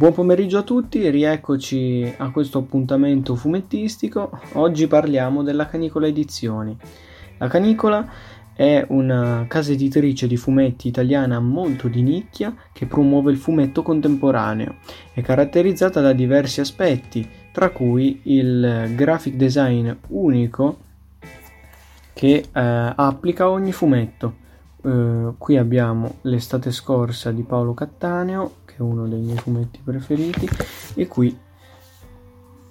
Buon pomeriggio a tutti, rieccoci a questo appuntamento fumettistico. Oggi parliamo della Canicola Edizioni. La Canicola è una casa editrice di fumetti italiana molto di nicchia che promuove il fumetto contemporaneo. È caratterizzata da diversi aspetti, tra cui il graphic design unico che eh, applica ogni fumetto. Uh, qui abbiamo l'estate scorsa di Paolo Cattaneo è uno dei miei fumetti preferiti e qui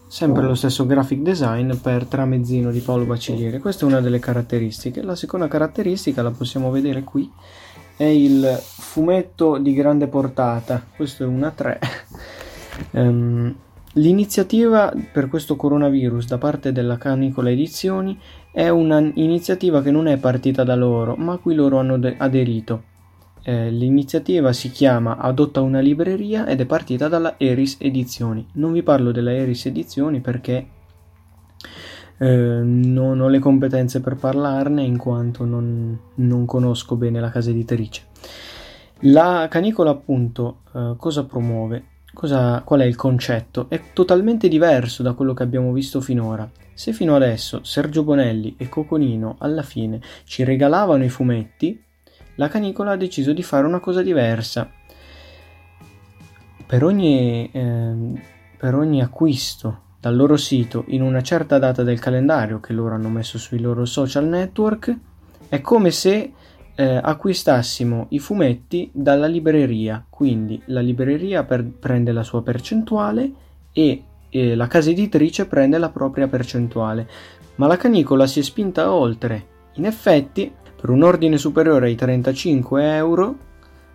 sempre lo stesso graphic design per tramezzino di Paolo Baciliere questa è una delle caratteristiche. La seconda caratteristica la possiamo vedere qui è il fumetto di grande portata. Questo è una 3 um, L'iniziativa per questo coronavirus da parte della Canicola Edizioni è un'iniziativa che non è partita da loro, ma a cui loro hanno aderito. Eh, l'iniziativa si chiama Adotta una libreria ed è partita dalla Eris Edizioni. Non vi parlo della Eris Edizioni perché eh, non ho le competenze per parlarne in quanto non, non conosco bene la casa editrice. La canicola appunto eh, cosa promuove? Cosa, qual è il concetto? È totalmente diverso da quello che abbiamo visto finora. Se fino adesso Sergio Bonelli e Coconino alla fine ci regalavano i fumetti, la canicola ha deciso di fare una cosa diversa. Per ogni, eh, per ogni acquisto dal loro sito in una certa data del calendario che loro hanno messo sui loro social network, è come se eh, acquistassimo i fumetti dalla libreria. Quindi la libreria per, prende la sua percentuale e eh, la casa editrice prende la propria percentuale. Ma la canicola si è spinta oltre. In effetti, per un ordine superiore ai 35 euro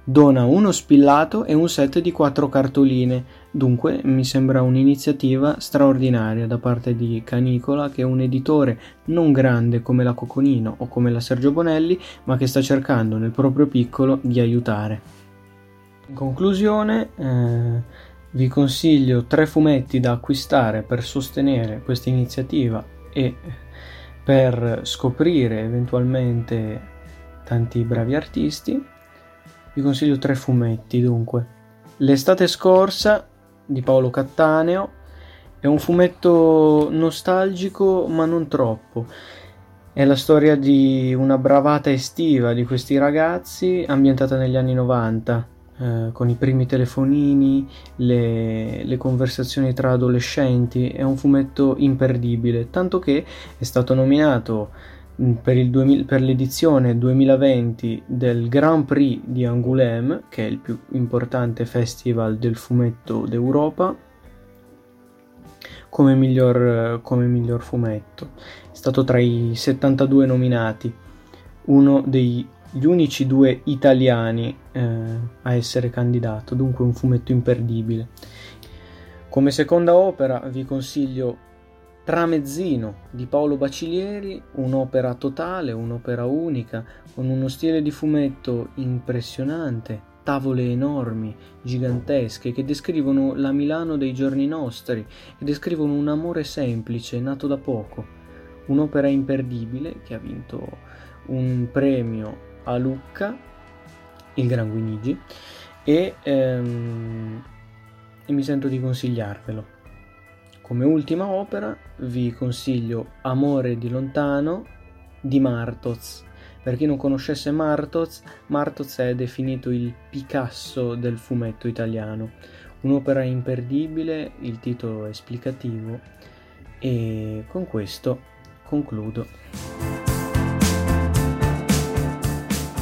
dona uno spillato e un set di quattro cartoline. Dunque mi sembra un'iniziativa straordinaria da parte di Canicola, che è un editore non grande come la Coconino o come la Sergio Bonelli, ma che sta cercando nel proprio piccolo di aiutare. In conclusione, eh, vi consiglio tre fumetti da acquistare per sostenere questa iniziativa e per scoprire eventualmente tanti bravi artisti, vi consiglio tre fumetti dunque. L'estate scorsa di Paolo Cattaneo è un fumetto nostalgico ma non troppo. È la storia di una bravata estiva di questi ragazzi ambientata negli anni 90 eh, con i primi telefonini, le, le, conversazioni tra adolescenti, è un fumetto imperdibile, tanto che è stato nominato per, 2000, per, l'edizione 2020 del Grand Prix di Angoulême, che è il più importante festival del fumetto d'Europa, come miglior, come miglior fumetto. È stato tra i 72 nominati, uno dei gli unici due italiani eh, a essere candidato, dunque un fumetto imperdibile. Come seconda opera vi consiglio Tramezzino di Paolo Bacilieri, un'opera totale, un'opera unica, con uno stile di fumetto impressionante, tavole enormi, gigantesche, che descrivono la Milano dei giorni nostri e descrivono un amore semplice, nato da poco. Un'opera imperdibile che ha vinto un premio a Lucca, il Gran Guinigi, e, ehm, e mi sento di consigliarvelo. Come ultima opera vi consiglio Amore di lontano di Martoz. Per chi non conoscesse Martoz, Martoz è definito il Picasso del fumetto italiano. Un'opera imperdibile, il titolo è esplicativo e con questo concludo.